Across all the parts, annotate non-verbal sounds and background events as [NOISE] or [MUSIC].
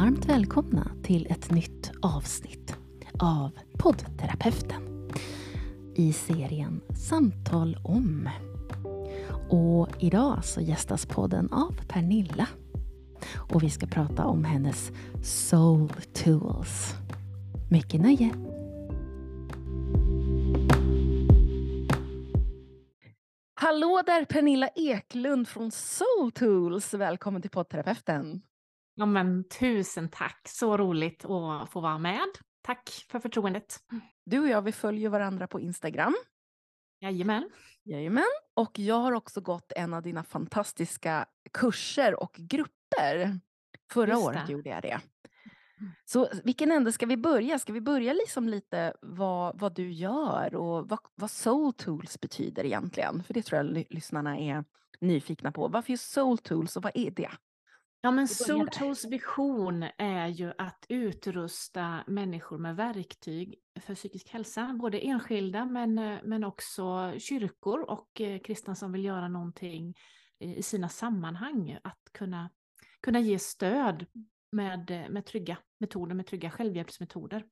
varmt välkomna till ett nytt avsnitt av poddterapeuten i serien Samtal om. Och idag så gästas podden av Pernilla och vi ska prata om hennes Soul Tools. Mycket nöje! Hallå där Pernilla Eklund från Soul Tools. Välkommen till poddterapeuten. Ja, men tusen tack. Så roligt att få vara med. Tack för förtroendet. Du och jag, vi följer varandra på Instagram. Jajamän. Jajamän. Och jag har också gått en av dina fantastiska kurser och grupper. Förra året gjorde jag det. Så vilken ände ska vi börja? Ska vi börja liksom lite vad, vad du gör och vad, vad Soul Tools betyder egentligen? För det tror jag lyssnarna är nyfikna på. Varför är Soul Tools och vad är det? Ja, men Soul Tools vision är ju att utrusta människor med verktyg för psykisk hälsa, både enskilda men, men också kyrkor och eh, kristna som vill göra någonting i sina sammanhang, att kunna, kunna ge stöd med, med trygga metoder, med trygga självhjälpsmetoder.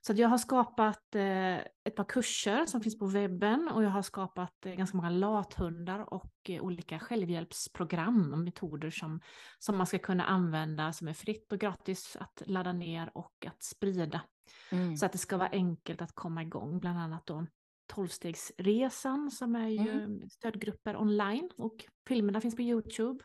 Så jag har skapat eh, ett par kurser som finns på webben och jag har skapat eh, ganska många lathundar och eh, olika självhjälpsprogram och metoder som, som man ska kunna använda som är fritt och gratis att ladda ner och att sprida. Mm. Så att det ska vara enkelt att komma igång, bland annat då tolvstegsresan som är ju mm. stödgrupper online och filmerna finns på Youtube.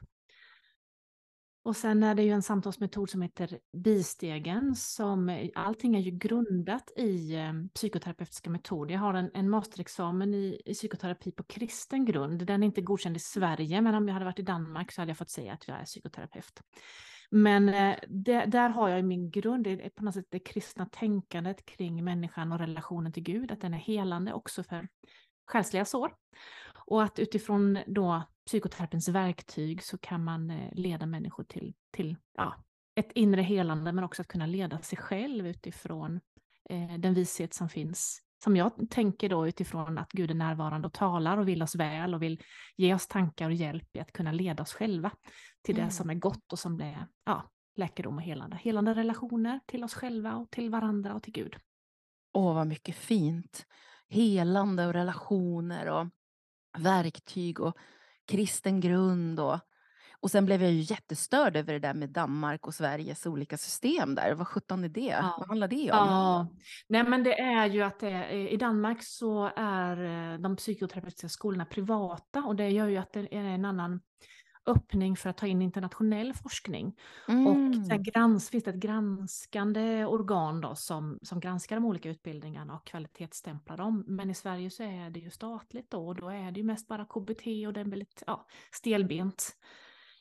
Och sen är det ju en samtalsmetod som heter bistegen som eh, allting är ju grundat i eh, psykoterapeutiska metoder. Jag har en, en masterexamen i, i, psykoterapi på kristen grund. Den är inte godkänd i Sverige, men om jag hade varit i Danmark så hade jag fått säga att jag är psykoterapeut. Men eh, det, där har jag min grund, det är på något sätt det kristna tänkandet kring människan och relationen till Gud, att den är helande också för själsliga sår. Och att utifrån då psykoterapins verktyg så kan man eh, leda människor till, till ja, ett inre helande men också att kunna leda sig själv utifrån eh, den vishet som finns. Som jag tänker då utifrån att Gud är närvarande och talar och vill oss väl och vill ge oss tankar och hjälp i att kunna leda oss själva till mm. det som är gott och som blir ja, läkedom och helande. Helande relationer till oss själva och till varandra och till Gud. Åh, vad mycket fint. Helande och relationer och verktyg och kristen grund. Och, och sen blev jag ju jättestörd över det där med Danmark och Sveriges olika system där. Vad sjutton är det? Ja. Vad handlar det om? Ja. Nej, men det är ju att det, i Danmark så är eh, de psykoterapeutiska skolorna privata och det gör ju att det är en annan öppning för att ta in internationell forskning. Mm. Och sen grans, finns det ett granskande organ då som, som granskar de olika utbildningarna och kvalitetsstämplar dem. Men i Sverige så är det ju statligt då och då är det ju mest bara KBT och det är väldigt ja, stelbent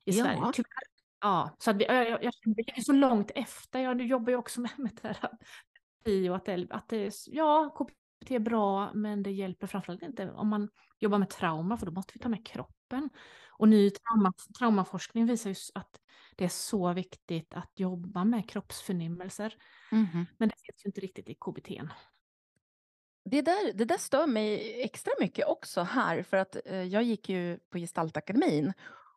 i ja. Sverige. Tyvärr. Ja, så att vi, jag, jag, jag ligger så långt efter. Jag jobbar ju också med, med terapi och att det, att det ja, KBT är bra, men det hjälper framförallt inte om man jobbar med trauma, för då måste vi ta med kroppen. Och ny trauma, traumaforskning visar ju att det är så viktigt att jobba med kroppsförnimmelser. Mm. Men det finns ju inte riktigt i KBT. Det där, det där stör mig extra mycket också här, för att eh, jag gick ju på Gestaltakademin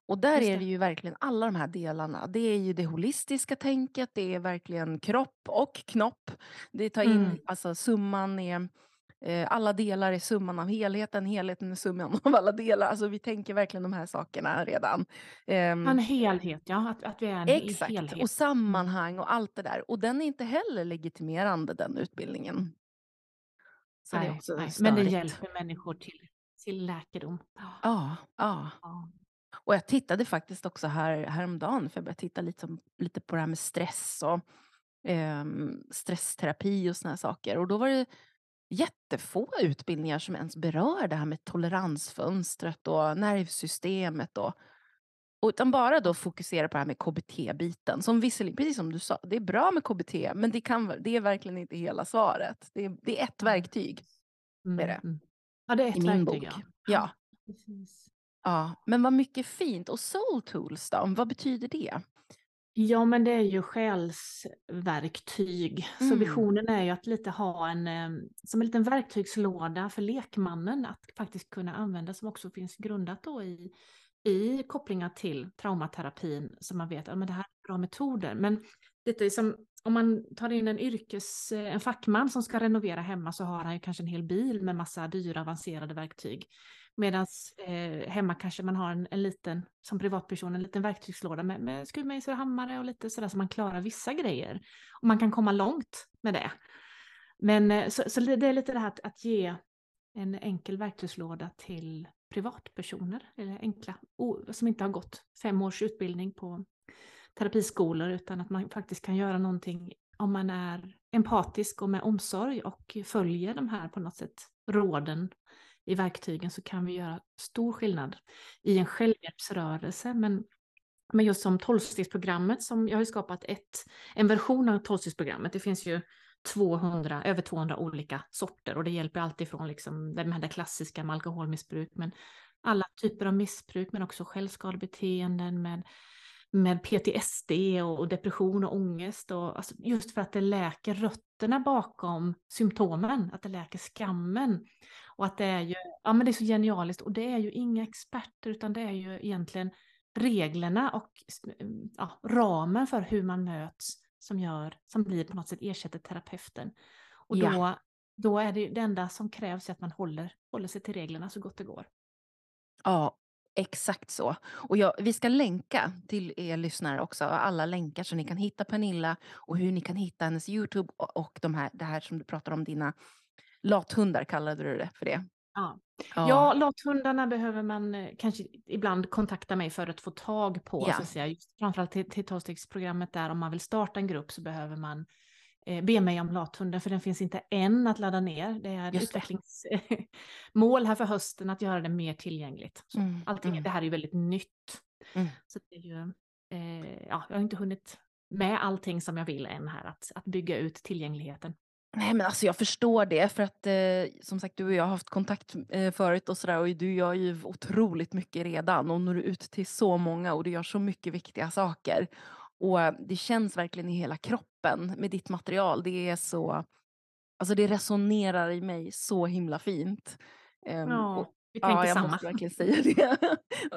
och där är det ju verkligen alla de här delarna. Det är ju det holistiska tänket, det är verkligen kropp och knopp. Det tar in, mm. alltså summan är alla delar är summan av helheten, helheten är summan [LAUGHS] av alla delar. Alltså vi tänker verkligen de här sakerna redan. En ehm, helhet, ja. Att, att vi är en exakt, helhet. och sammanhang och allt det där. Och den är inte heller legitimerande, den utbildningen. Så nej, det nej. Men det hjälper människor till, till läkedom. Ja, ja. ja. Och jag tittade faktiskt också här, häromdagen, för jag började titta lite, lite på det här med stress och eh, stressterapi och såna saker. Och då var det jättefå utbildningar som ens berör det här med toleransfönstret och nervsystemet. Och, utan bara då fokusera på det här med KBT-biten. Som visserligen, precis som du sa, det är bra med KBT, men det, kan, det är verkligen inte hela svaret. Det är, det är ett verktyg. Mm. Är det. Mm. Ja, det är ett I min verktyg. Bok. Ja. Ja. ja. Men vad mycket fint. Och Soul Tools då, vad betyder det? Ja, men det är ju själsverktyg. Mm. Så visionen är ju att lite ha en, eh, som en liten verktygslåda för lekmannen att faktiskt kunna använda som också finns grundat då i, i kopplingar till traumaterapin så man vet att ja, det här är bra metoder. Men är som om man tar in en yrkes, eh, en fackman som ska renovera hemma så har han ju kanske en hel bil med massa dyra avancerade verktyg. Medan eh, hemma kanske man har en, en, liten, som privatperson, en liten verktygslåda med, med skruvmejsel och hammare och lite sådär så man klarar vissa grejer. Och man kan komma långt med det. Men eh, så, så det är lite det här att, att ge en enkel verktygslåda till privatpersoner, eller enkla, som inte har gått fem års utbildning på terapiskolor, utan att man faktiskt kan göra någonting om man är empatisk och med omsorg och följer de här på något sätt råden i verktygen så kan vi göra stor skillnad i en självhjälpsrörelse. Men, men just som tolvstegsprogrammet som jag har skapat ett, en version av tolvstegsprogrammet. Det finns ju 200, över 200 olika sorter och det hjälper alltifrån liksom det här klassiska med alkoholmissbruk, men alla typer av missbruk, men också självskadebeteenden med, med PTSD och, depression och ångest. Och, alltså just för att det läker rötterna bakom symptomen, att det läker skammen. Och att det är ju, ja men det är så genialiskt och det är ju inga experter utan det är ju egentligen reglerna och ja, ramen för hur man möts som gör, som blir på något sätt ersätter terapeuten. Och då, ja. då är det det enda som krävs att man håller, håller sig till reglerna så gott det går. Ja, exakt så. Och jag, vi ska länka till er lyssnare också, alla länkar så ni kan hitta Pernilla och hur ni kan hitta hennes Youtube och, och de här, det här som du pratar om, dina lathundar kallade du det för det. Ja. Ja. ja, lathundarna behöver man eh, kanske ibland kontakta mig för att få tag på. Ja. Så att säga. Just framförallt till, till tolvstegsprogrammet där om man vill starta en grupp så behöver man eh, be mig om lathunden för den finns inte än att ladda ner. Det är ett utvecklingsmål [LAUGHS] här för hösten att göra det mer tillgängligt. Så mm. Allting, mm. Det här är ju väldigt nytt. Mm. Så det är ju, eh, ja, jag har inte hunnit med allting som jag vill än här, att, att bygga ut tillgängligheten. Nej men alltså jag förstår det för att eh, som sagt du och jag har haft kontakt eh, förut och sådär och du gör ju otroligt mycket redan och når ut till så många och du gör så mycket viktiga saker. Och eh, det känns verkligen i hela kroppen med ditt material. Det är så, alltså det resonerar i mig så himla fint. Um, ja, och, vi tänker ja, jag samma. måste verkligen säga det.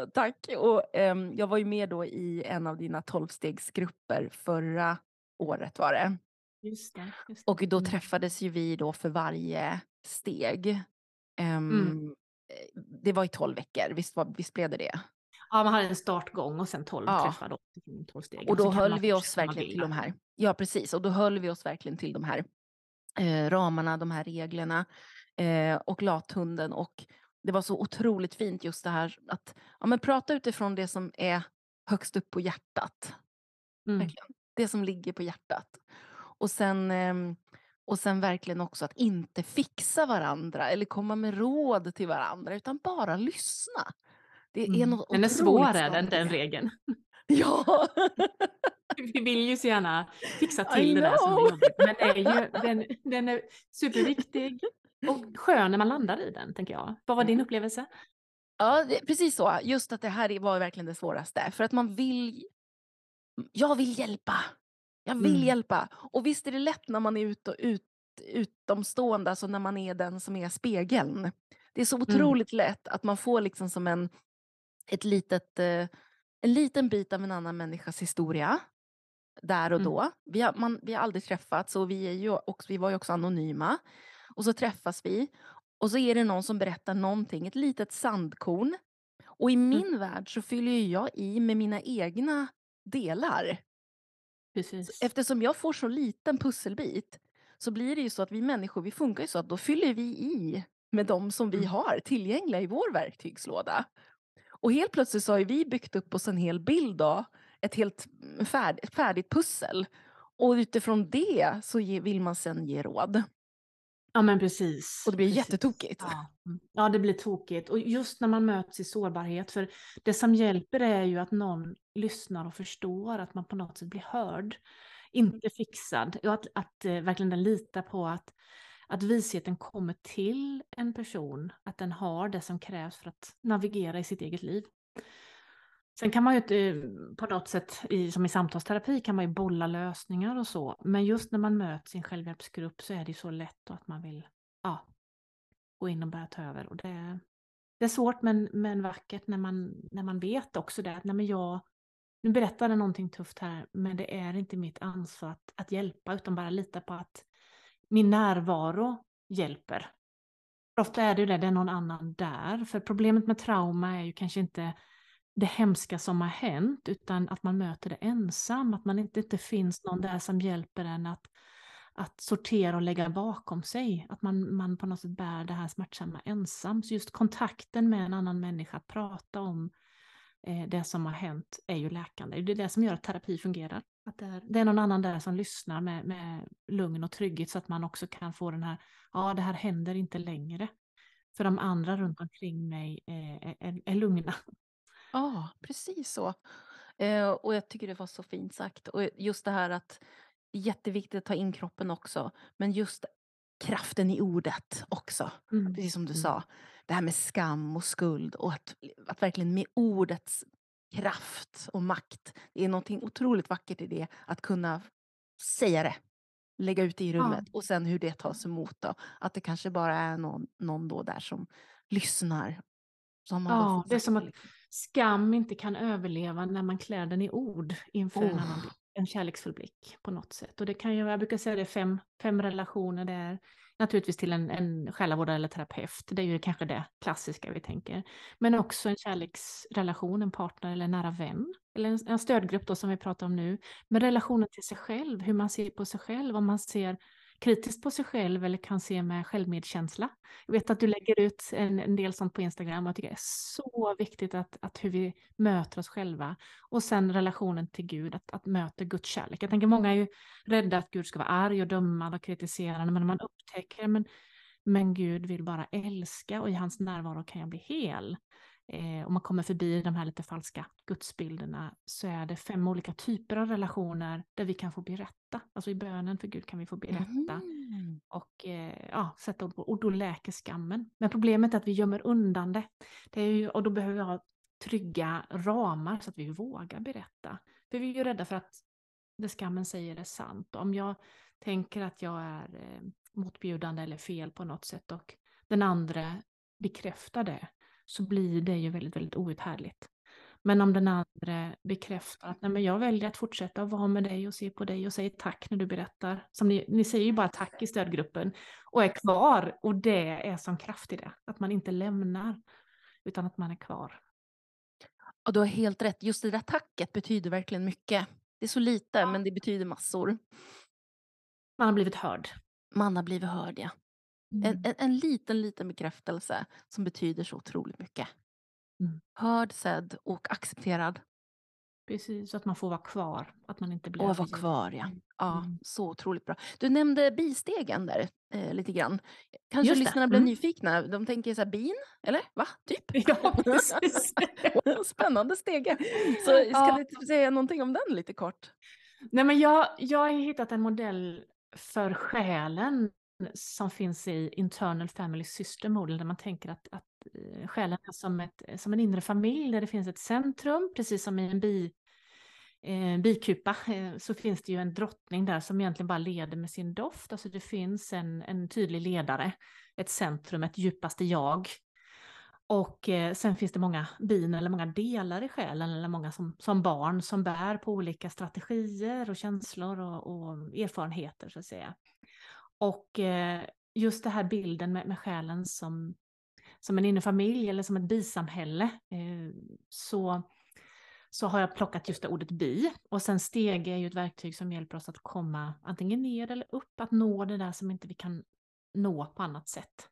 [LAUGHS] Tack. Och, um, jag var ju med då i en av dina tolvstegsgrupper förra året var det. Just det, just det. Och då mm. träffades ju vi då för varje steg. Um, mm. Det var i tolv veckor, visst, var, visst blev det det? Ja, man hade en startgång och sen tolv ja. träffar då. 12 steg. Och då höll vi oss verkligen till de här. Ja, precis. Och då höll vi oss verkligen till de här eh, ramarna, de här reglerna eh, och lathunden. Och det var så otroligt fint just det här att ja, men prata utifrån det som är högst upp på hjärtat. Mm. Det som ligger på hjärtat. Och sen, ehm, och sen verkligen också att inte fixa varandra eller komma med råd till varandra utan bara lyssna. Det är mm. något den är svårare än den regeln. [LAUGHS] Ja! [LAUGHS] Vi vill ju så gärna fixa till det där som är jobbigt. Men är ju, [LAUGHS] den, den är superviktig och skön när man landar i den, tänker jag. Vad var din mm. upplevelse? Ja, det, precis så. Just att det här var verkligen det svåraste. För att man vill... Jag vill hjälpa. Jag vill mm. hjälpa. Och visst är det lätt när man är ut och ut, utomstående, alltså när man är den som är spegeln. Det är så mm. otroligt mm. lätt att man får liksom som en, ett litet, eh, en liten bit av en annan människas historia där och mm. då. Vi har, man, vi har aldrig träffats och vi, är ju också, vi var ju också anonyma. Och så träffas vi och så är det någon som berättar någonting, ett litet sandkorn. Och i mm. min värld så fyller jag i med mina egna delar. Precis. Eftersom jag får så liten pusselbit så blir det ju så att vi människor, vi funkar ju så att då fyller vi i med de som vi mm. har tillgängliga i vår verktygslåda. Och helt plötsligt så har vi byggt upp oss en hel bild då, ett helt färdigt, färdigt pussel. Och utifrån det så vill man sen ge råd. Ja men precis. Och det blir precis. jättetokigt. Ja. ja det blir tokigt. Och just när man möts i sårbarhet, för det som hjälper är ju att någon lyssnar och förstår, att man på något sätt blir hörd. Inte fixad. Och att, att uh, verkligen lita på att, att visheten kommer till en person, att den har det som krävs för att navigera i sitt eget liv. Sen kan man ju eh, på något sätt, i, som i samtalsterapi, kan man ju bolla lösningar och så. Men just när man möts i en självhjälpsgrupp så är det ju så lätt att man vill ja, gå in och börja ta över. Och det, det är svårt men, men vackert när man, när man vet också det att nej men jag, nu berättar det någonting tufft här, men det är inte mitt ansvar att, att hjälpa, utan bara lita på att min närvaro hjälper. Ofta är det ju det, det är någon annan där. För problemet med trauma är ju kanske inte det hemska som har hänt, utan att man möter det ensam, att man inte, inte finns någon där som hjälper en att, att sortera och lägga bakom sig, att man, man på något sätt bär det här smärtsamma ensam. Så just kontakten med en annan människa, att prata om eh, det som har hänt, är ju läkande. Det är det som gör att terapi fungerar. Att det, är, det är någon annan där som lyssnar med, med lugn och trygghet så att man också kan få den här, ja det här händer inte längre. För de andra runt omkring mig är, är, är lugna. Ja, precis så. Eh, och jag tycker det var så fint sagt. Och just det här att jätteviktigt att ta in kroppen också. Men just kraften i ordet också. Mm. Precis som du mm. sa. Det här med skam och skuld och att, att verkligen med ordets kraft och makt. Det är någonting otroligt vackert i det. Att kunna säga det. Lägga ut det i rummet. Ja. Och sen hur det tas emot då. Att det kanske bara är någon, någon då där som lyssnar. Som ja, det är som att skam inte kan överleva när man klär den i ord inför oh. en, annan, en kärleksfull blick på något sätt. Och det kan ju, jag brukar säga det, fem, fem relationer där naturligtvis till en, en själavårdare eller terapeut. Det är ju kanske det klassiska vi tänker. Men också en kärleksrelation, en partner eller en nära vän. Eller en, en stödgrupp då som vi pratar om nu. Men relationen till sig själv, hur man ser på sig själv, om man ser kritiskt på sig själv eller kan se med självmedkänsla. Jag vet att du lägger ut en, en del sånt på Instagram och jag tycker det är så viktigt att, att hur vi möter oss själva. Och sen relationen till Gud, att, att möta Guds kärlek. Jag tänker många är ju rädda att Gud ska vara arg och dömande och kritiserande, men man upptäcker men, men Gud vill bara älska och i hans närvaro kan jag bli hel eh, om man kommer förbi de här lite falska gudsbilderna så är det fem olika typer av relationer där vi kan få berätta. Alltså i bönen för Gud kan vi få berätta. Mm. Och, eh, ja, sätta ord på, och då läker skammen. Men problemet är att vi gömmer undan det. det är ju, och då behöver vi ha trygga ramar så att vi vågar berätta. För vi är ju rädda för att det skammen säger är sant. Om jag tänker att jag är eh, motbjudande eller fel på något sätt och den andra bekräftar det, så blir det ju väldigt, väldigt outhärdligt. Men om den andra bekräftar att Nej, men jag väljer att fortsätta vara med dig och se på dig och säger tack när du berättar. Som ni, ni säger ju bara tack i stödgruppen och är kvar. Och det är som kraft i det. Att man inte lämnar utan att man är kvar. Och du har helt rätt. Just det där tacket betyder verkligen mycket. Det är så lite, men det betyder massor. Man har blivit hörd. Man har blivit hörd, ja. Mm. En, en, en, liten, liten bekräftelse som betyder så otroligt mycket. Mm. Hörd, sedd och accepterad. Precis, att man får vara kvar. Att man inte blir... Och vara kvar, ja. Mm. Ja, mm. så otroligt bra. Du nämnde bistegen där eh, lite grann. Kanske lyssnarna blev mm. nyfikna. De tänker så här, bin? Eller? Va? Typ? [LAUGHS] Ja, precis. [LAUGHS] Spännande stege. [LAUGHS] Så ska ja. du säga någonting om den lite kort? Nej, men jag, jag har hittat en modell för själen som finns i Internal Family System Model där man tänker att, att eh, själen är som, ett, som en inre familj där det finns ett centrum, precis som i en bi, eh, bikupa eh, så finns det ju en drottning där som egentligen bara leder med sin doft. Alltså det finns en, en tydlig ledare, ett centrum, ett djupaste jag. Och eh, sen finns det många bin eller många delar i själen eller många som, som barn som bär på olika strategier och känslor och, och erfarenheter så att säga. Och eh, just det här bilden med, med själen som, som en inre familj eller som ett bisamhälle, eh, så, så har jag plockat just det ordet bi. Och sen stege är ju ett verktyg som hjälper oss att komma antingen ner eller upp, att nå det där som inte vi kan nå på annat sätt.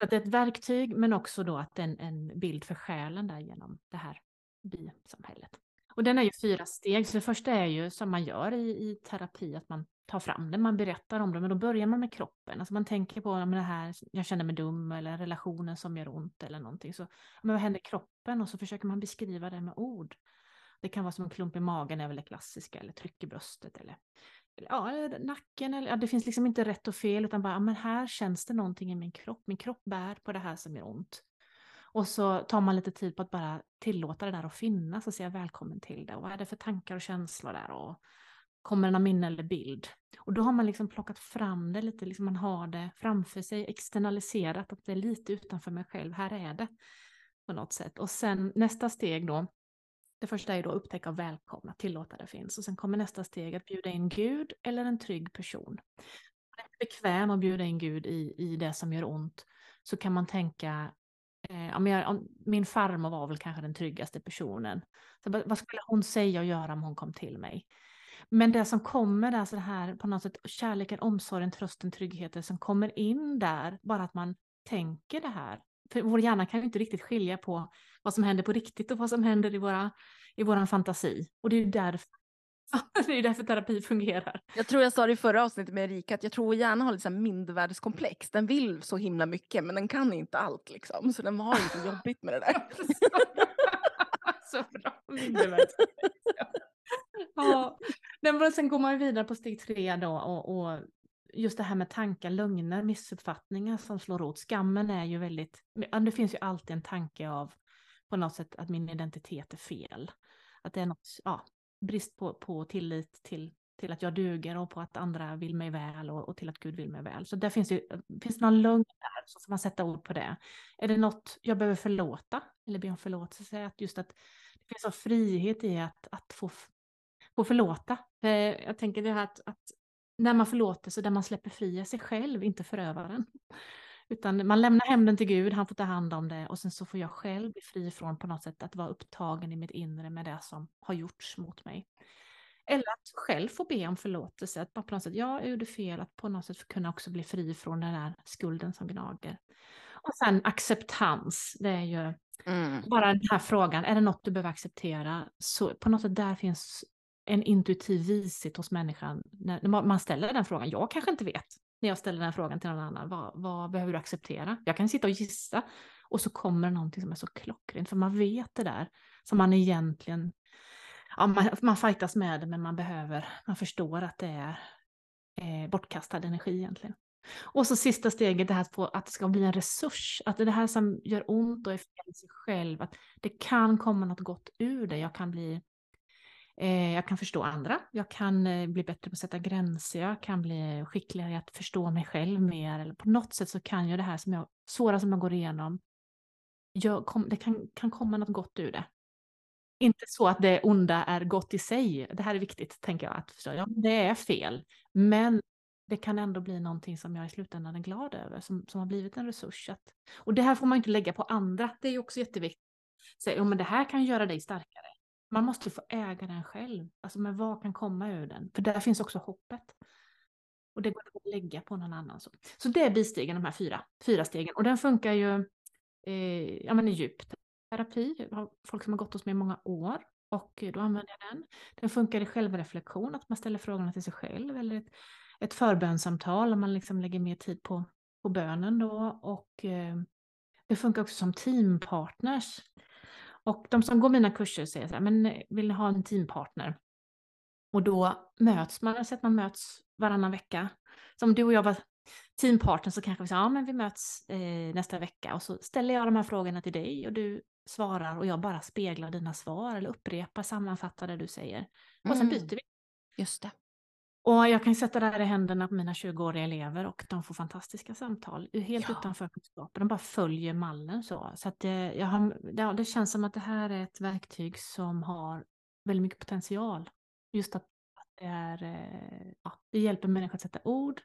Så det är ett verktyg, men också då att en, en bild för själen där genom det här bisamhället. Och den är ju fyra steg. Så det första är ju som man gör i, i terapi, att man tar fram det, man berättar om det, men då börjar man med kroppen. Alltså man tänker på det här, jag känner mig dum eller relationen som gör ont eller någonting. Så, men vad händer i kroppen? Och så försöker man beskriva det med ord. Det kan vara som en klump i magen, är väl det klassiska, eller tryck i bröstet eller, eller ja, eller nacken. Eller, ja, det finns liksom inte rätt och fel, utan bara, men här känns det någonting i min kropp. Min kropp bär på det här som gör ont. Och så tar man lite tid på att bara tillåta det där att finnas och säga välkommen till det. Och vad är det för tankar och känslor där? Och kommer någon minne eller bild. Och då har man liksom plockat fram det lite, liksom man har det framför sig, externaliserat, att det är lite utanför mig själv, här är det på något sätt. Och sen nästa steg då, det första är då upptäcka och välkomna, tillåta det finns. Och sen kommer nästa steg att bjuda in Gud eller en trygg person. Om man bekväm att bjuda in Gud i, i det som gör ont så kan man tänka, eh, om jag, om, min farmor var väl kanske den tryggaste personen. Så vad skulle hon säga och göra om hon kom till mig? Men det som kommer där, så här på något sätt kärleken, omsorgen, trösten, tryggheten som kommer in där, bara att man tänker det här. För vår hjärna kan ju inte riktigt skilja på vad som händer på riktigt och vad som händer i, våra, i våran fantasi. Och det är ju därför [LAUGHS] det är därför terapi fungerar. Jag tror jag sa det i förra avsnittet med Erika, att jag tror hjärnan har lite mindervärdeskomplex. Den vill så himla mycket, men den kan inte allt liksom. Så den har lite [LAUGHS] jobbigt med det där. så bra, mindervärdeskomplex. Ja. Ja, Men sen går man ju vidare på steg tre då och, och just det här med tankar, lögner, missuppfattningar som slår rot. Skammen är ju väldigt, det finns ju alltid en tanke av på något sätt att min identitet är fel. Att det är något, ja, brist på, på tillit till, till att jag duger och på att andra vill mig väl och, och till att Gud vill mig väl. Så där finns det finns det någon lögn där, så får man sätta ord på det. Är det något jag behöver förlåta eller be om förlåtelse? Att just att det finns en frihet i att, att få få förlåta. Jag tänker det här att, att när man förlåter så där man släpper fria sig själv, inte förövaren. Utan man lämnar hämnden till Gud, han får ta hand om det och sen så får jag själv bli fri från på något sätt att vara upptagen i mitt inre med det som har gjorts mot mig. Eller att själv få be om förlåtelse, att bara på något sätt, ja, jag gjorde fel, att på något sätt kunna också bli fri från den där skulden som gnager. Och sen acceptans, det är ju mm. bara den här frågan, är det något du behöver acceptera? Så på något sätt där finns en intuitiv vishet hos människan när man ställer den frågan. Jag kanske inte vet när jag ställer den frågan till någon annan. Vad, vad behöver du acceptera? Jag kan sitta och gissa och så kommer det någonting som är så klockrent för man vet det där som man egentligen ja, man, man fightas med det men man behöver, man förstår att det är eh, bortkastad energi egentligen. Och så sista steget, det här på att det ska bli en resurs, att det, det här som gör ont och är fel i sig själv, att det kan komma något gott ur det. Jag kan bli Eh, jag kan förstå andra, jag kan eh, bli bättre på att sätta gränser, jag kan bli skickligare i att förstå mig själv mer. Eller på något sätt så kan jag det här som jag, svåra som jag går igenom, jag kom, det kan, kan komma något gott ur det. Inte så att det onda är gott i sig, det här är viktigt tänker jag, att förstå, ja, det är fel, men det kan ändå bli någonting som jag i slutändan är glad över, som, som har blivit en resurs. Att, och det här får man inte lägga på andra, det är ju också jätteviktigt. Så, ja, men det här kan göra dig starkare man måste få äga den själv. Alltså men vad kan komma ur den? För där finns också hoppet. Och det går att lägga på någon annan. Så, så det är bistegen, de här fyra, fyra stegen. Och den funkar ju eh, ja, men i djup terapi. Folk som har gått hos mig i många år. Och då använder jag den. Den funkar i självreflektion, att man ställer frågorna till sig själv. Eller ett, ett förbönsamtal, om man liksom lägger mer tid på, på bönen då. Och eh, det funkar också som teampartners. Och de som går mina kurser säger så här, men eh, vill ni ha en teampartner? Och då möts man, så att man möts varannan vecka. Som du och jag var teampartner så kanske vi säger, ja men vi möts eh, nästa vecka och så ställer jag de här frågorna till dig och du svarar och jag bara speglar dina svar eller upprepar, sammanfattar det du säger. Och sen mm. byter vi. Just det. Och jag kan sätta det här i händerna på mina 20-åriga elever och de får fantastiska samtal, helt ja. utan förkunskaper. De bara följer mallen så. Så att det, jag har, det, det känns som att det här är ett verktyg som har väldigt mycket potential. Just att, att det, är, eh, ja, det hjälper människor att sätta ord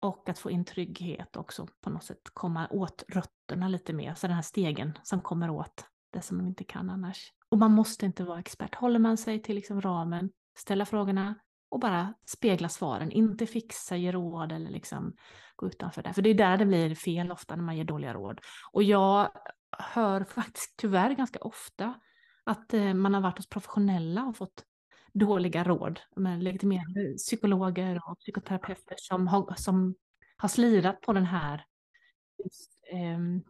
och att få in trygghet också på något sätt komma åt rötterna lite mer. Så den här stegen som kommer åt det som man inte kan annars. Och man måste inte vara expert. Håller man sig till liksom ramen, ställa frågorna, och bara spegla svaren, inte fixa, ge råd eller liksom gå utanför det. För det är där det blir fel ofta när man ger dåliga råd. Och jag hör faktiskt tyvärr ganska ofta att eh, man har varit hos professionella och fått dåliga råd med legitimerade psykologer och psykoterapeuter som har, som har slirat på den här. Ehm,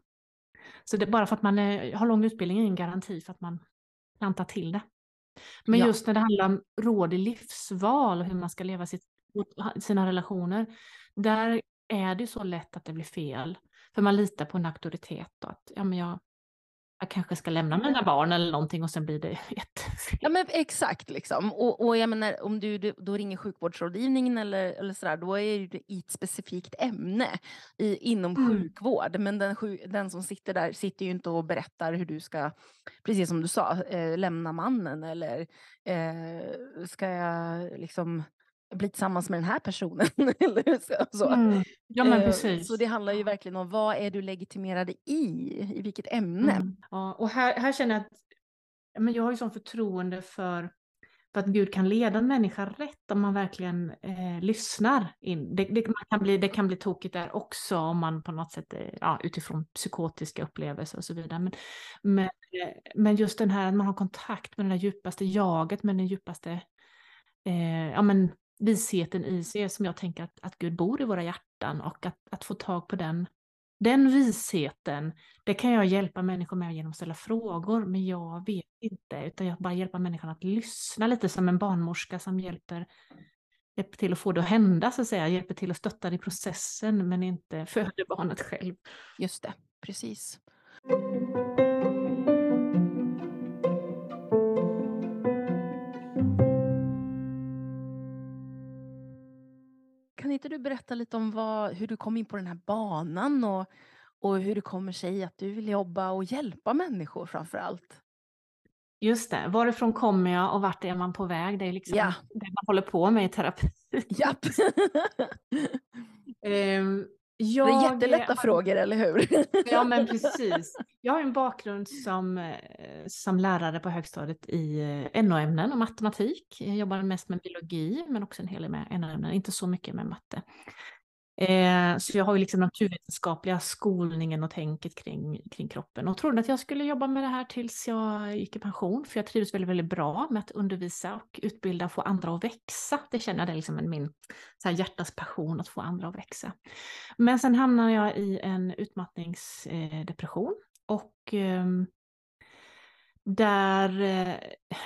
så det, bara för att man eh, har lång utbildning är ingen garanti för att man kan till det. Men ja. just när det handlar om råd i livsval och hur man ska leva sitt, sina relationer, där är det så lätt att det blir fel. För man litar på en auktoritet. Då, att, ja, men jag, jag kanske ska lämna mina barn eller någonting och sen blir det [LAUGHS] jättefel. Ja men exakt liksom. Och, och jag menar om du, du då ringer sjukvårdsrådgivningen eller, eller sådär, då är det i ett specifikt ämne i, inom mm. sjukvård. Men den, den som sitter där sitter ju inte och berättar hur du ska, precis som du sa, eh, lämna mannen eller eh, ska jag liksom bli tillsammans med den här personen. [LAUGHS] eller så. Mm. Ja, men precis. Eh, så det handlar ju verkligen om vad är du legitimerad i, i vilket ämne. Mm. Ja, och här, här känner jag att men jag har ju sån förtroende för, för att Gud kan leda en människa rätt om man verkligen eh, lyssnar. In. Det, det, kan bli, det kan bli tokigt där också om man på något sätt, eh, ja, utifrån psykotiska upplevelser och så vidare. Men, men, eh, men just den här att man har kontakt med det djupaste jaget, med den djupaste eh, ja, men visheten i sig som jag tänker att, att Gud bor i våra hjärtan och att, att få tag på den, den visheten, det kan jag hjälpa människor med genom att ställa frågor, men jag vet inte, utan jag bara hjälper människan att lyssna lite som en barnmorska som hjälper, hjälper till att få det att hända, så att säga, hjälper till att stötta i processen, men inte föder barnet själv. Just det, precis. Inte du berätta lite om vad, hur du kom in på den här banan och, och hur det kommer sig att du vill jobba och hjälpa människor framför allt? Just det, varifrån kommer jag och vart är man på väg? Det är liksom ja. det man håller på med i terapi. Japp. um, [LAUGHS] Jag, det är jättelätta frågor, eller hur? ja, men [LAUGHS] precis. Jag har en bakgrund som, eh, som lärare på högstadiet i eh, NO-ämnen och matematik. Jag jobbar mest med biologi, men också en hel del med NO-ämnen, inte så mycket med matte. Eh, så jag har ju liksom naturvetenskapliga skolningen och tänket kring, kring kroppen och trodde att jag skulle jobba med det här tills jag gick i pension, för jag trivs väldigt, väldigt bra med att undervisa och utbilda och få andra att växa. Det känner jag, det är liksom min så här, hjärtas passion att få andra att växa. Men sen hamnade jag i en utmattningsdepression eh, och eh, där, eh,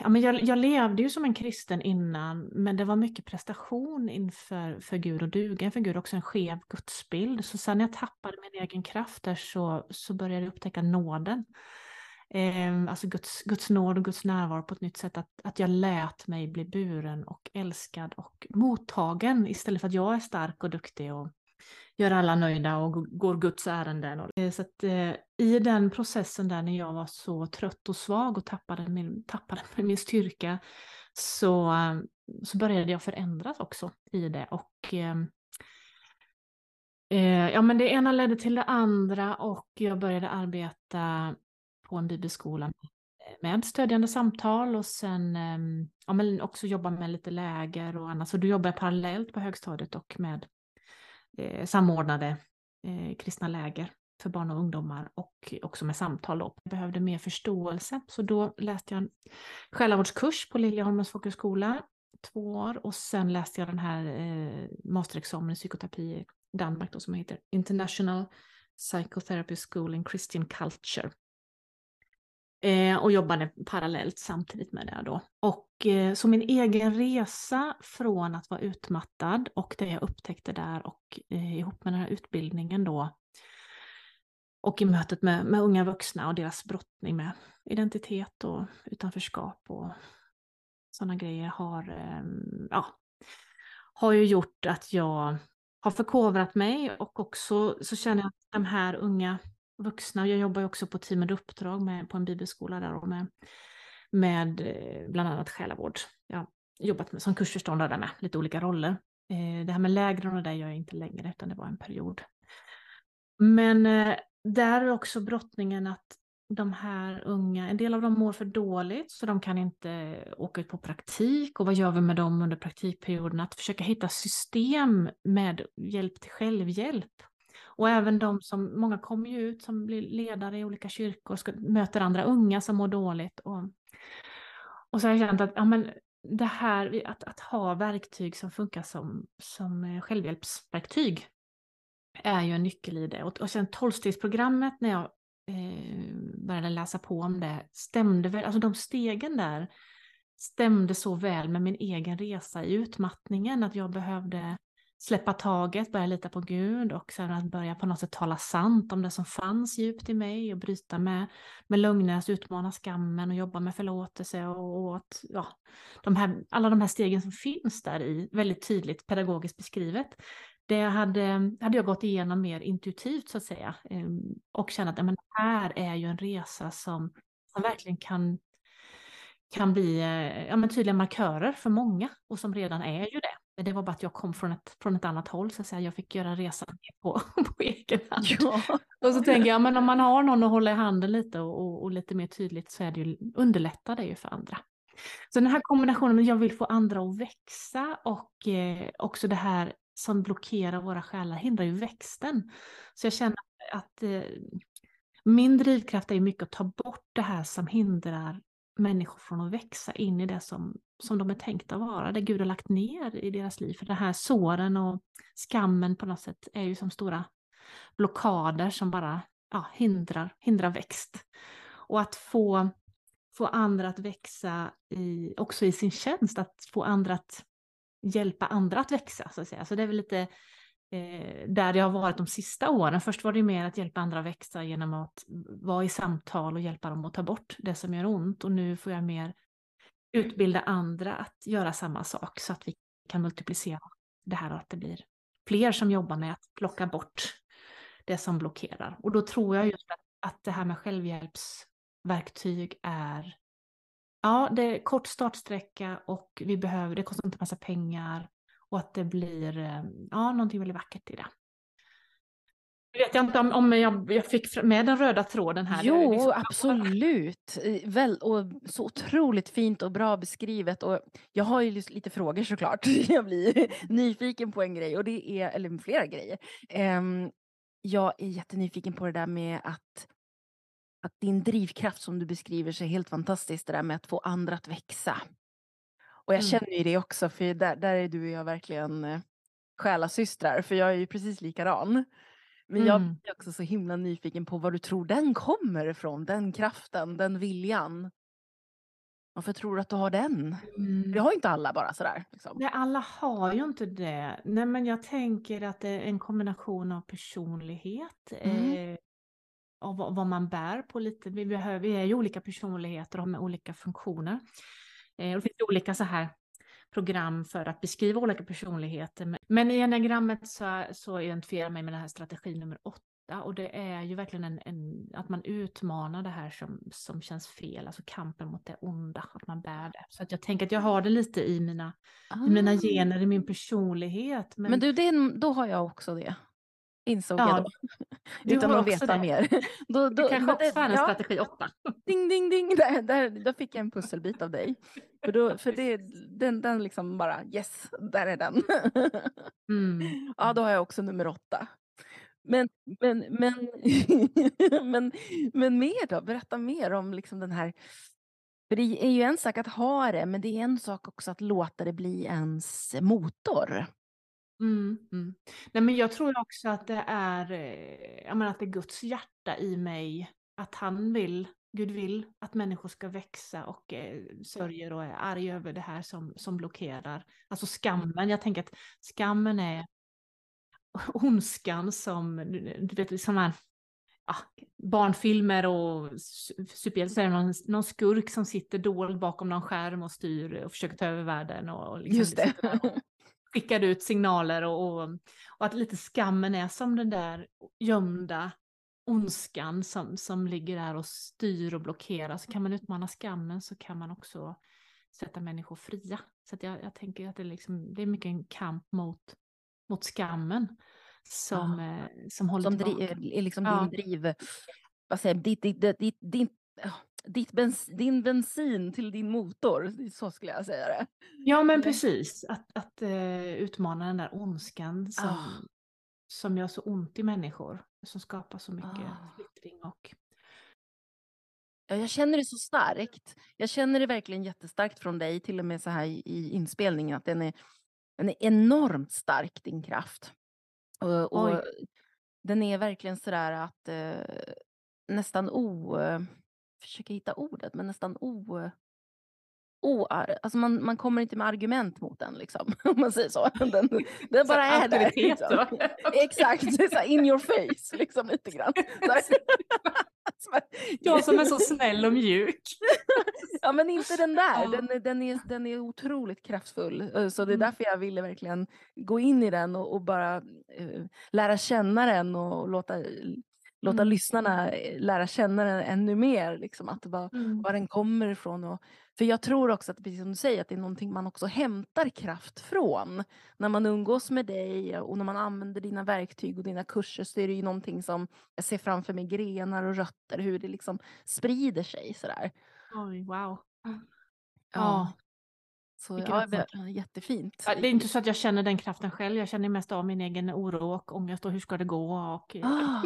ja, men jag, jag, levde ju som en kristen innan, men det var mycket prestation inför för Gud och duga inför Gud, också en skev gudsbild. Så sen när jag tappade min egen kraft där så, så började jag upptäcka nåden. Eh, alltså Guds, Guds nåd och Guds närvaro på ett nytt sätt, att, att jag lät mig bli buren och älskad och mottagen istället för att jag är stark och duktig och gör alla nöjda och går Guds ärenden. Så att, eh, I den processen där när jag var så trött och svag och tappade min, tappade [LAUGHS] min styrka så, så började jag förändras också i det. Och, eh, eh, ja, men det ena ledde till det andra och jag började arbeta på en bibelskola med stödjande samtal och sen eh, ja, men också jobba med lite läger och annat. Så du jobbar parallellt på högstadiet och med eh, samordnade eh, kristna läger för barn och ungdomar och också med samtal. Då. Jag behövde mer förståelse, så då läste jag en själavårdskurs på Liljeholmens folkhögskola två år och sen läste jag den här eh, masterexamen i psykoterapi i Danmark då, som heter International Psychotherapy School in Christian Culture. Eh, och jobbade parallellt samtidigt med det då. Och eh, så min egen resa från att vara utmattad och det jag upptäckte där och eh, ihop med den här utbildningen då och i mötet med, med unga vuxna och deras brottning med identitet och utanförskap och sådana grejer har, ehm, ja, har ju gjort att jag har förkovrat mig och också så känner jag att de här unga vuxna. Jag jobbar ju också på Team med uppdrag med, på en bibelskola där och med, med eh, bland annat själavård. Jag har jobbat med, som kursförståndare med lite olika roller. Eh, det här med lägren och det gör jag inte längre utan det var en period. Men eh, där är också brottningen att de här unga, en del av dem mår för dåligt så de kan inte åka ut på praktik och vad gör vi med dem under praktikperioden? Att försöka hitta system med hjälp till självhjälp och även de som, många kommer ju ut som blir ledare i olika kyrkor, ska, möter andra unga som mår dåligt. Och, och så har jag känt att ja, men det här, att, att ha verktyg som funkar som, som eh, självhjälpsverktyg är ju en nyckel i det. Och, och sen tolvstegsprogrammet när jag eh, började läsa på om det stämde väl, alltså de stegen där stämde så väl med min egen resa i utmattningen att jag behövde släppa taget, börja lita på Gud och sen att börja på något sätt tala sant om det som fanns djupt i mig och bryta med, med lögner, alltså utmana skammen och jobba med förlåtelse och, och att, ja, de här, alla de här stegen som finns där i, väldigt tydligt pedagogiskt beskrivet. Det hade, hade jag gått igenom mer intuitivt så att säga ehm, och känna att men, det här är ju en resa som, som verkligen kan kan bli eh, ja, men tydliga markörer för många och som redan är ju det. Men det var bara att jag kom från ett, från ett annat håll så att säga. Jag fick göra resan på, [LAUGHS] på egen hand. Ja. Och så tänker jag, men om man har någon att hålla i handen lite och, och, och lite mer tydligt så är det ju, underlättar det ju för andra. Så den här kombinationen med jag vill få andra att växa och eh, också det här som blockerar våra själar hindrar ju växten. Så jag känner att eh, min drivkraft är mycket att ta bort det här som hindrar människor från att växa in i det som, som de är tänkta att vara, det Gud har lagt ner i deras liv. För det här såren och skammen på något sätt är ju som stora blockader som bara ja, hindrar, hindrar växt. Och att få, få andra att växa i, också i sin tjänst, att få andra att hjälpa andra att växa, så att säga. Så det är väl lite eh, där jag har varit de sista åren. Först var det mer att hjälpa andra att växa genom att vara i samtal och hjälpa dem att ta bort det som gör ont. Och nu får jag mer utbilda andra att göra samma sak så att vi kan multiplicera det här och att det blir fler som jobbar med att plocka bort det som blockerar. Och då tror jag just att, att det här med självhjälpsverktyg är Ja, det är kort startsträcka och vi behöver, det kostar inte massa pengar och att det blir eh, ja, någonting väldigt vackert i det. Jag vet inte om, om jag, jag fick med den röda tråden här. Jo, liksom... absolut. Väl, och så otroligt fint och bra beskrivet. Och jag har ju lite frågor såklart. [LAUGHS] Jag blir nyfiken på en grej, och det är, eller flera grejer. Um, jag är jättenyfiken på det där med att, att din drivkraft som du beskriver så är helt fantastiskt. Det där med att få andra att växa. Och jag mm. känner ju det också, för där, där är du och jag verkligen eh, själasystrar, för jag är ju precis likadan. Men jag mm. är också så himla nyfiken på var du tror den kommer ifrån, den kraften, den viljan. Varför tror du att du har den? Mm. Det har inte alla bara sådär. Liksom. Nej, alla har ju inte det. Nej, men jag tänker att det är en kombination av personlighet mm. eh, och vad, vad, man bär på lite. Vi, behöver, vi är ju olika personligheter och har med olika funktioner. Eh, det finns olika så här program för att beskriva olika personligheter. Men i enagrammet så, så identifierar jag mig med den här strategi nummer åtta och det är ju verkligen en, en, att man utmanar det här som, som känns fel, alltså kampen mot det onda, att man bär det. Så att jag tänker att jag har det lite i mina, ah. i mina ah. gener, i min personlighet. Men, men du, det, då har jag också det insåg ja, jag då. [LAUGHS] Utan att veta det. mer. [LAUGHS] Då, [LAUGHS] då, det kanske också är en ja. strategi 8. Ding, ding, ding. Där, där, då fick jag en pusselbit av dig. För, då, för det, den, den liksom bara, yes, där är den. Mm. Ja, då har jag också nummer 8. Men, men, men, men, men mer då? Berätta mer om liksom den här för det är ju en sak att ha det, men det är en sak också att låta det bli ens motor. Mm, mm. Nej, men jag tror också att det är, eh, jag menar, att det är Guds hjärta i mig. Att han vill, Gud vill att människor ska växa och eh, sörjer och är arg över det här som, som blockerar. Alltså skammen, jag tänker att skammen är [LAUGHS] ondskan som, du vet, som här, ja, barnfilmer och superhjältar, någon, någon skurk som sitter dold bakom någon skärm och styr och försöker ta över världen. Och, och liksom Just det skickar ut signaler och, och, och, att lite skammen är som den där gömda ondskan som, som ligger där och styr och blockerar. Så kan man utmana skammen så kan man också sätta människor fria. Så jag, jag, tänker att det, liksom, det är mycket en kamp mot, mot skammen som, ja. eh, som håller som tillbaka. Dri, liksom ja. din driv, vad säger, ditt, ditt, ditt, ditt, ditt bens, din bensin till din motor, så skulle jag säga det. Ja men precis, att, att uh, utmana den där ondskan som, ah. som gör så ont i människor, som skapar så mycket ah. splittring och Ja, jag känner det så starkt. Jag känner det verkligen jättestarkt från dig, till och med så här i inspelningen, att den är, den är enormt stark, din kraft. Och, och den är verkligen sådär att eh, nästan o försöker hitta ordet, men nästan o... oar, alltså man, man kommer inte med argument mot den liksom, [LAUGHS] om man säger så. Den, [LAUGHS] den bara är där. Liksom. [LAUGHS] Exakt, så in your face liksom lite grann. Jag som är så snäll och mjuk. ja men inte den där, den, den, är, den är otroligt kraftfull. Eh, så det är mm. därför jag ville verkligen gå in i den och, och bara uh, lära känna den och låta låta mm. lyssnarna eh, lära känna den ännu mer, liksom, att var, mm. var den kommer ifrån. Och, för jag tror också att, precis som du säger, att det är någonting man också hämtar kraft från. När man umgås med dig och när man använder dina verktyg och dina kurser så är det ju någonting som jag ser framför mig, grenar och rötter, hur det liksom sprider sig sådär. Oj, wow. Ja. Så ja, det är jättefint. Det är inte så att jag känner den kraften själv, jag känner mest av min egen oro och ångest och hur ska det gå och ah.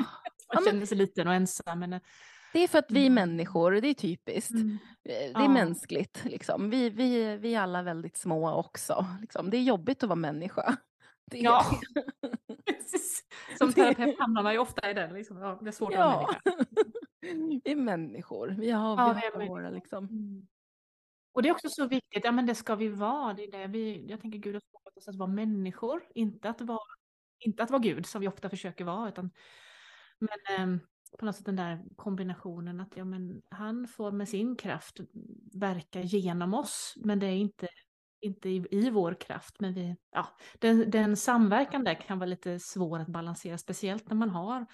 Man känner sig liten och ensam. Men... Det är för att vi mm. människor, det är typiskt. Mm. Eh, det är ja. mänskligt. Liksom. Vi, vi, vi är alla väldigt små också. Liksom. Det är jobbigt att vara människa. [LAUGHS] Det är... Ja, [LAUGHS] Som terapeut hamnar man ju ofta i den. Liksom. Ja, det är svårt ja. att vara människa. [LAUGHS] vi är människor. Vi har, ja, vi har våra liksom. Mm. Och det är också så viktigt, ja men det ska vi vara. Det är det vi, jag tänker Gud har skapat oss att vara människor, inte att vara, inte att vara Gud som vi ofta försöker vara. Utan, men eh, på något sätt den där kombinationen att ja, men han får med sin kraft verka genom oss, men det är inte, inte i, i vår kraft. Men vi, ja, den, den samverkan där kan vara lite svår att balansera, speciellt när man har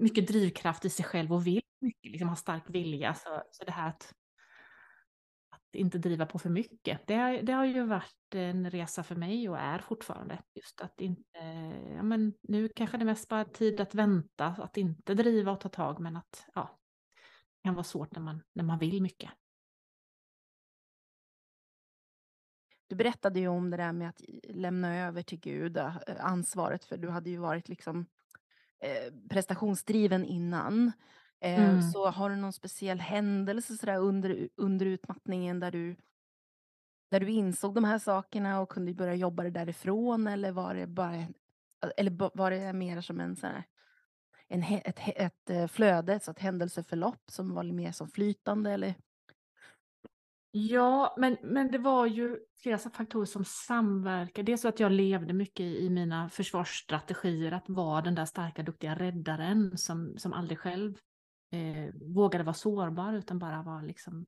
mycket drivkraft i sig själv och vill mycket, liksom har stark vilja. Så, så det här att inte driva på för mycket. Det, det har ju varit en resa för mig och är fortfarande. Just att inte, ja men nu kanske det mest bara tid att vänta, att inte driva och ta tag, men att ja, det kan vara svårt när man, när man vill mycket. Du berättade ju om det där med att lämna över till Gud eh, ansvaret, för du hade ju varit liksom eh, prestationsdriven innan. Eh, mm. Så har du någon speciell händelse sådär under, under utmattningen där du, där du insåg de här sakerna och kunde börja jobba det därifrån eller var det bara eller var det mer som en sån här, en, ett, ett, ett eh, flöde, så ett händelseförlopp som var mer som flytande eller? Ja, men, men det var ju flera faktorer som samverkade. Dels att jag levde mycket i mina försvarsstrategier, att vara den där starka, duktiga räddaren som, som aldrig själv eh, vågade vara sårbar utan bara var liksom,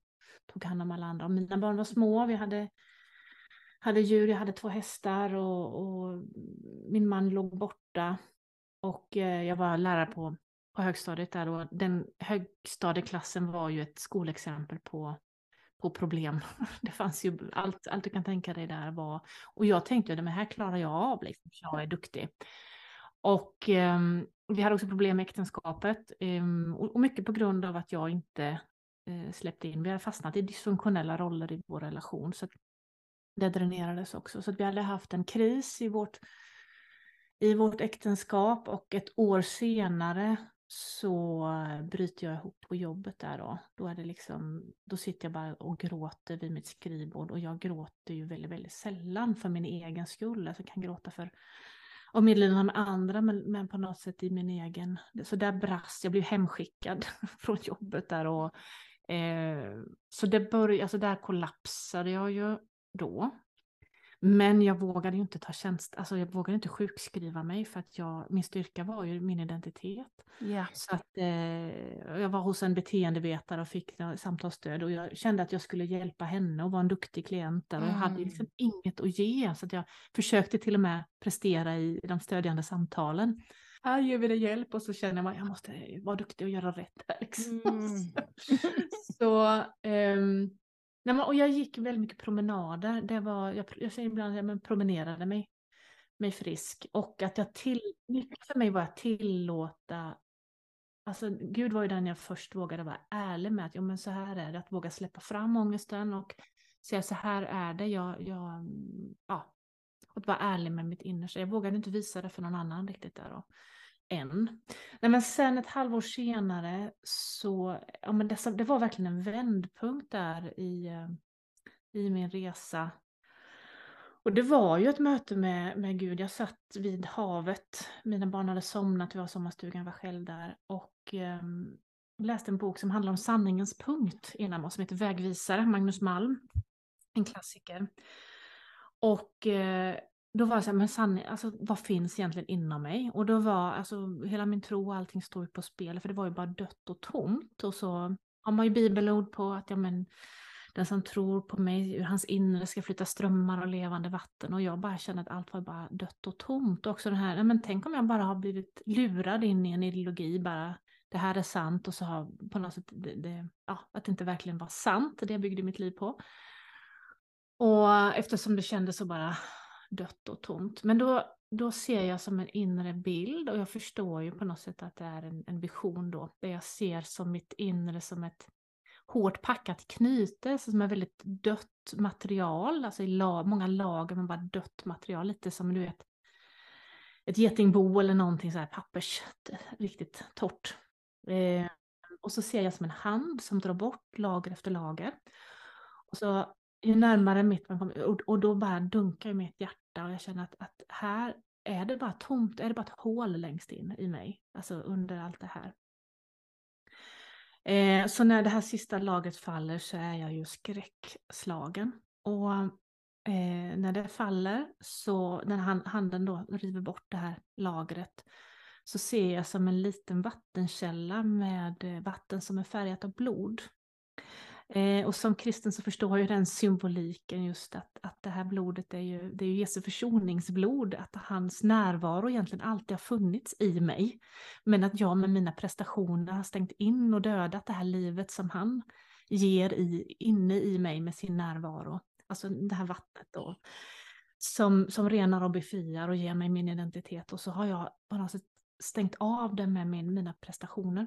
tog hand om alla andra. Och mina barn var små, vi hade, hade djur, jag hade två hästar och, och min man låg borta. Och eh, jag var lärare på, på högstadiet där och den högstadieklassen var ju ett skolexempel på på problem. [LAUGHS] Det fanns ju allt, allt du kan tänka dig där var, och jag tänkte att det här klarar jag av, liksom, jag är duktig. Och eh, vi hade också problem med äktenskapet eh, och, och, mycket på grund av att jag inte eh, släppte in. Vi hade fastnat i dysfunktionella roller i vår relation. Så det dränerades också. Så vi hade haft en kris i vårt, i vårt äktenskap och ett år senare så bryter jag ihop på jobbet där då. Då, är det liksom, då sitter jag bara och gråter vid mitt skrivbord och jag gråter ju väldigt, väldigt sällan för min egen skull. Alltså jag kan gråta för och medlidande med andra, men, men på något sätt i min egen. Så där brast, jag blev hemskickad [LAUGHS] från jobbet där och eh, så det började, alltså där kollapsade jag ju då. Men jag vågade ju inte ta tjänst, alltså jag vågade inte sjukskriva mig för att jag, min styrka var ju min identitet. Yeah. Så att eh, jag var hos en beteendevetare och fick samtalsstöd och jag kände att jag skulle hjälpa henne och vara en duktig klient där och jag hade mm. liksom inget att ge så att jag försökte till och med prestera i de stödjande samtalen. Här ger vi dig hjälp och så känner man att jag måste vara duktig och göra rätt. Här, liksom. mm. [LAUGHS] så um, Nej, men, och jag gick väldigt mycket promenader. Det var, jag, jag säger ibland att jag promenerade mig, mig frisk. Och att jag till, mycket för mig var att tillåta Alltså, Gud var ju den jag först vågade vara ärlig med. Att ja, men så här är det, att våga släppa fram ångesten och säga så här är det. Jag, jag, ja, att vara ärlig med mitt innersta. Jag vågade inte visa det för någon annan riktigt där. Och, än. Nej, men sen ett halvår senare så, ja men det, det var verkligen en vändpunkt där i, eh, i min resa. Och det var ju ett möte med, med Gud. Jag satt vid havet, mina barn hade somnat, vi var i sommarstugan, jag var själv där. Och eh, läste en bok som handlar om sanningens punkt innan oss, som heter Vägvisare, Magnus Malm. En klassiker. Och eh, då var det så här, men sanning, alltså, vad finns egentligen inom mig? Och då var, alltså hela min tro och allting stod på spel, för det var ju bara dött och tomt. Och så har man ju bibelord på att, ja men, den som tror på mig, ur hans inre ska flytta strömmar och levande vatten. Och jag bara kände att allt var bara dött och tomt. Och också den här, men tänk om jag bara har blivit lurad in i en ideologi, bara det här är sant och så har på något sätt det, det, ja, att det inte verkligen var sant, det jag byggde mitt liv på. Och eftersom det kändes så bara dött och tomt. Men då, då ser jag som en inre bild och jag förstår ju på något sätt att det är en, en vision då, där jag ser som mitt inre som ett hårt packat knyte som är väldigt dött material, alltså i lag, många lager men bara dött material, lite som du vet ett getingbo eller någonting så här pappers, riktigt torrt. Eh, och så ser jag som en hand som drar bort lager efter lager. Och så ju närmare mitt man kommer, och, och då bara dunkar ju mitt hjärta och jag känner att, att här är det bara tomt, är det bara ett hål längst in i mig, alltså under allt det här. Eh, så när det här sista lagret faller så är jag ju skräckslagen. Och eh, när det faller, så när han, handen då river bort det här lagret, så ser jag som en liten vattenkälla med eh, vatten som är färgat av blod. Eh, och som kristen så förstår jag den symboliken just att, att det här blodet är ju, det är ju Jesu försoningsblod, att hans närvaro egentligen alltid har funnits i mig. Men att jag med mina prestationer har stängt in och dödat det här livet som han ger i, inne i mig med sin närvaro. Alltså det här vattnet då. Som, som renar och befriar och ger mig min identitet. Och så har jag på något sätt stängt av det med min, mina prestationer.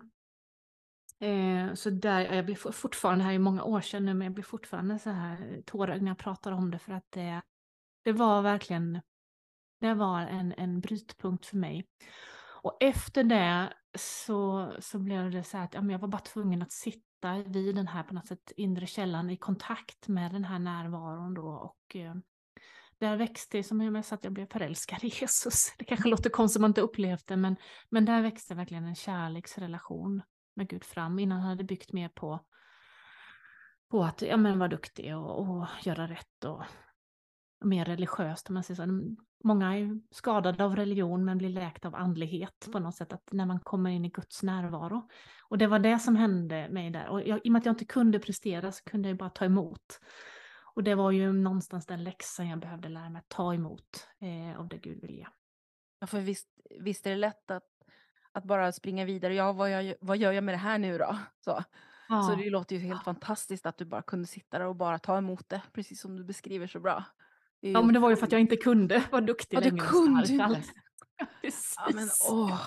Eh, så där, jag blir fortfarande, här i många år sedan nu, men jag blir fortfarande så här tårögd när jag pratar om det för att det, det var verkligen, det var en, en brytpunkt för mig. Och efter det så, så blev det så här att ja, men jag var bara tvungen att sitta vid den här på något sätt inre källan i kontakt med den här närvaron då och eh, där växte, som jag sa att jag blev förälskad i [LAUGHS] Jesus. Det kanske låter konstigt om man inte upplevt det, men, men där växte verkligen en kärleksrelation med Gud fram. Innan han hade byggt mer på, på att ja, men vara duktig och, och göra rätt och, och mer religiöst. Man säger. Många är skadade av religion men blir läkta av andlighet på något sätt. Att när man kommer in i Guds närvaro. Och det var det som hände mig där. Och jag, i och med att jag inte kunde prestera så kunde jag bara ta emot. Och det var ju någonstans den läxan jag behövde lära mig att ta emot eh, av det Gud vill ge. Ja, för visst, visst är det lätt att att bara springa vidare. Ja, vad, jag, vad gör jag med det här nu då? [LAUGHS] Så. Ja. så det låter ju helt fantastiskt att du bara kunde sitta där och bara ta emot det, precis som du beskriver så bra. Ju... Ja, men det var ju för att jag inte kunde [LAUGHS] vara duktig ja, längre. Du kunde inte. [LAUGHS] Precis. Ja, men, åh.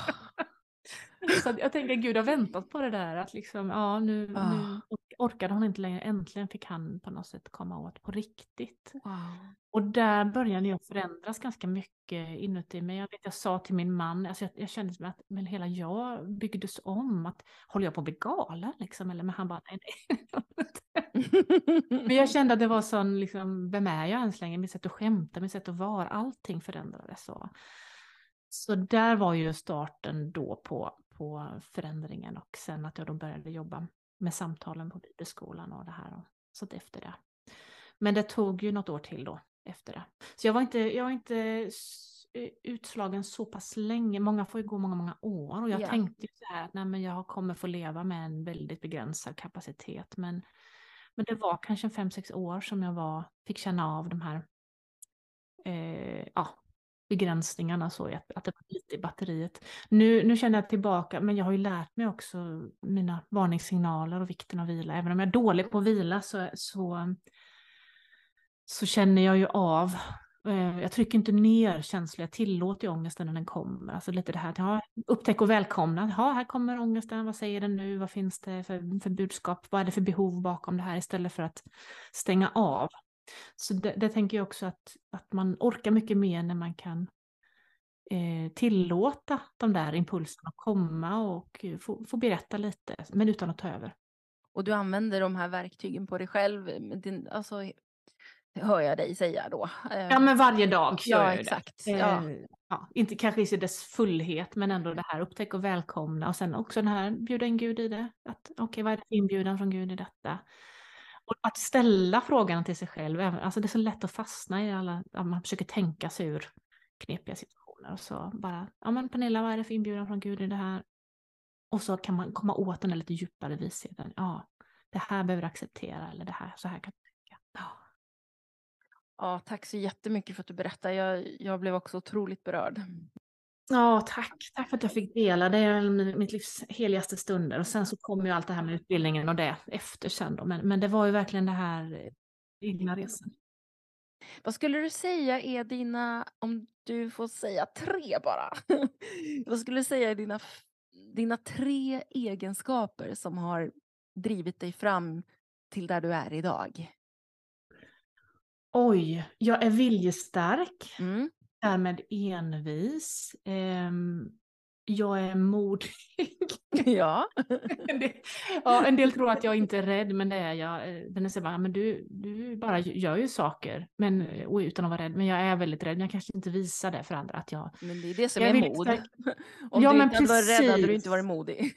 Så jag tänker Gud har väntat på det där att liksom, ja nu, oh. nu orkade hon inte längre. Äntligen fick han på något sätt komma åt på riktigt. Wow. Och där började jag förändras ganska mycket inuti mig. Jag, vet, jag sa till min man, alltså jag, jag kände som att men hela jag byggdes om. Att, håller jag på att bli galen liksom? Eller, men han bara, nej, nej. [LAUGHS] men jag kände att det var sån, liksom, vem är jag ens längre? Mitt sätt att skämta, mitt sätt att vara, allting förändrades. Så. Så där var ju starten då på, på förändringen och sen att jag då började jobba med samtalen på bibelskolan och det här. Och så efter det. Men det tog ju något år till då efter det. Så jag var inte, jag var inte eh, utslagen så pass länge. Många får ju gå många, många år. Och jag yeah. tänkte ju så här att nej, men jag kommer få leva med en väldigt begränsad kapacitet. Men, men det var kanske fem, sex år som jag var, fick känna av de här eh, ja, begränsningarna så att, att det var lite i batteriet. Nu, nu känner jag tillbaka, men jag har ju lärt mig också mina varningssignaler och vikten av vila. Även om jag är dålig på att vila så, så, så känner jag ju av eh, jag trycker inte ner känslor, jag tillåter ju ångesten när den kommer. Alltså lite det här att ja, upptäck och välkomna. Ja, här kommer ångesten, vad säger den nu, vad finns det för, för budskap, vad är det för behov bakom det här istället för att stänga av. Så det, tänker jag också att, att man orkar mycket mer när man kan eh, tillåta de där impulserna att komma och eh, få, få berätta lite, men utan att ta över. Och du använder de här verktygen på dig själv, din, alltså, hör jag dig säga då. Ja, men varje dag gör ja, jag exakt. det. Ja. Eh, ja, inte kanske i dess fullhet, men ändå det här upptäcka och välkomna och sen också den här bjuda in Gud i det. Okej, okay, vad är det för inbjudan från Gud i detta? Och att ställa frågan till sig själv, alltså det är så lätt att fastna i alla, att man försöker tänka sig ur knepiga situationer. Och så bara, ja men Pernilla, vad är det för inbjudan från Gud i det här? Och så kan man komma åt den lite djupare visheten. Ja, det här behöver du acceptera eller det här, så här kan du tänka. Ja. ja, tack så jättemycket för att du berättade. Jag, jag blev också otroligt berörd. Ja, tack. Tack för att jag fick dela. Det är mitt livs heligaste stunder. Och sen så kommer ju allt det här med utbildningen och det efter sen då. Men, men det var ju verkligen det här eh, egna resan. Vad skulle du säga är dina, om du får säga tre bara. [LAUGHS] Vad skulle du säga är dina, dina tre egenskaper som har drivit dig fram till där du är idag? Oj, jag är viljestark. Mm därmed envis. Um, jag är modig. [LAUGHS] ja. ja. En del tror att jag inte är rädd, men det är jag. Den säger bara, men du, du bara gör ju saker men, utan att vara rädd. Men jag är väldigt rädd, men jag kanske inte visar det för andra att jag... Men det är det som är mod. [LAUGHS] Om ja, du inte hade varit rädd hade du inte varit modig.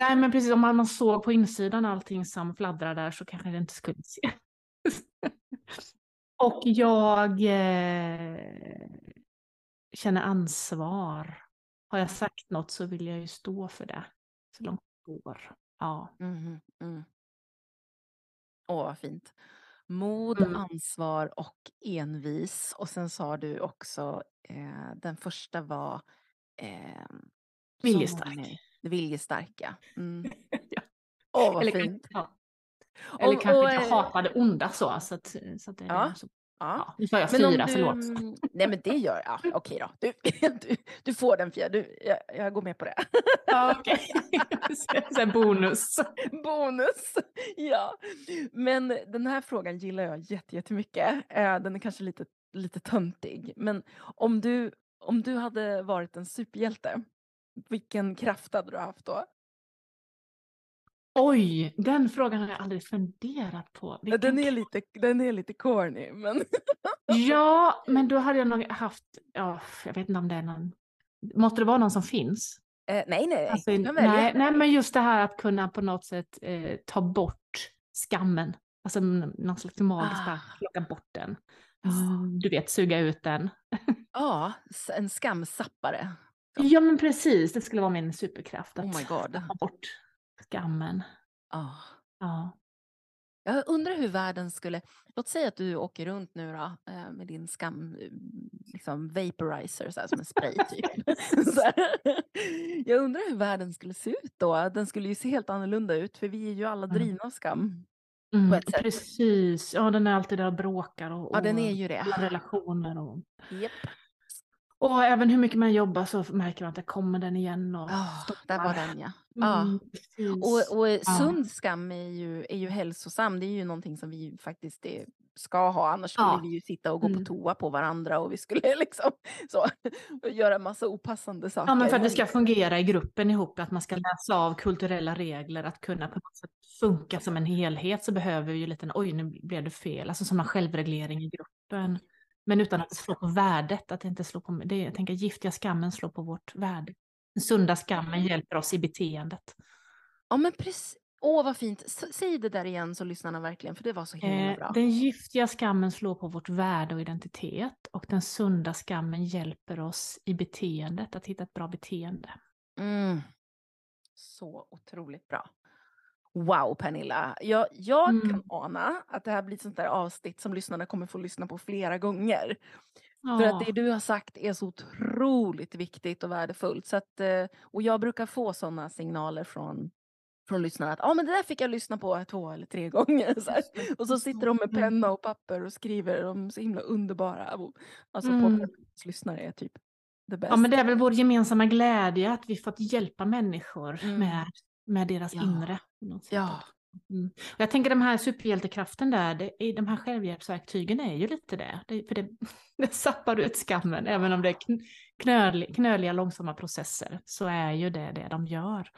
Nej, men precis. Om man, man såg på [LAUGHS] insidan allting som fladdrar där så kanske det inte skulle se. Och jag eh, känner ansvar. Har jag sagt något så vill jag ju stå för det så långt det går. Ja. Mm, mm. Åh, vad fint. Mod, mm. ansvar och envis. Och sen sa du också, eh, den första var... Eh, viljestark. Viljestarka. Mm. [LAUGHS] ja. Åh, vad Eller, fint. Ja. Eller och, kanske och, inte hatade onda så. så, att, så att det ja. så Ja. nu sa jag fyra, du, förlåt. [LAUGHS] Nej men det gör jag. Ja, okej då. Du, [LAUGHS] du, du får den fjärde. Du, jag, jag går med på det. Ja, okej. [LAUGHS] Okay. bonus. Bonus. Ja. Men den här frågan gillar jag jättemycket. Eh, den är kanske lite, lite töntig. Men om du, om du hade varit en superhjälte, vilken kraft hade du haft då? Oj, den frågan har jag aldrig funderat på. Vilken... Den, är lite, den är lite corny, men... [LAUGHS] ja, men då hade jag nog haft, ja, jag vet inte om det är någon, måste det vara någon som finns? Eh, nej, nej, alltså, nej, nej, men just det här att kunna på något sätt eh, ta bort skammen, alltså någon slags magiskt ah. plocka bort den. Du vet, suga ut den. [LAUGHS] ja, en skamsappare. Ja, men precis, det skulle vara min superkraft. Att oh my God. ta bort Skammen. Ja. ja. Jag undrar hur världen skulle... Låt säga att du åker runt nu då, eh, med din skam, liksom vaporizer, så här, som en spray typ. [LAUGHS] [LAUGHS] Jag undrar hur världen skulle se ut då. Den skulle ju se helt annorlunda ut, för vi är ju alla drivna av skam. Mm, precis, ja den är alltid där och bråkar och, ja, den är ju det. relationer. Och... Yep. Och även hur mycket man jobbar så märker man att det kommer den igen. Och oh, där var den ja. Mm, ja. Och, och sund skam är ju, är ju hälsosam. Det är ju någonting som vi faktiskt är, ska ha. Annars skulle ja. vi ju sitta och gå mm. på toa på varandra och vi skulle [LAUGHS] liksom så, göra massa opassande saker. Ja, men för att det ska fungera i gruppen ihop, att man ska läsa av kulturella regler, att kunna på något sätt funka som en helhet så behöver vi ju lite, oj nu blev det fel, alltså som en självreglering i gruppen. Men utan att slå på värdet, att det inte slår på, det, jag tänker giftiga skammen slår på vårt värde. Den sunda skammen hjälper oss i beteendet. Ja men precis. Åh vad fint. Säg det där igen så lyssnarna verkligen, för det var så himla eh, bra. Den giftiga skammen slår på vårt värde och identitet och den sunda skammen hjälper oss i beteendet, att hitta ett bra beteende. Mm. Så otroligt bra. Wow Pernilla, jag, jag mm. kan ana att det här blir ett sånt där avsnitt som lyssnarna kommer få lyssna på flera gånger. Ja. För att det du har sagt är så otroligt viktigt och värdefullt. Så att, eh, och jag brukar få sådana signaler från, från lyssnarna att ah, men det där fick jag lyssna på två eller tre [LAUGHS] gånger. Så här. Och så sitter de med mm. penna och papper och skriver. De är så himla underbara. Alltså mm. lyssnare är typ the best. Ja men det är väl vår gemensamma glädje att vi fått hjälpa människor mm. med med deras ja. inre. Ja. Mm. Jag tänker de här superhjältekraften där, det, de här självhjälpsverktygen är ju lite det. det för det, [LAUGHS] det sappar ut skammen, även om det är knöl, knöliga långsamma processer, så är ju det det de gör.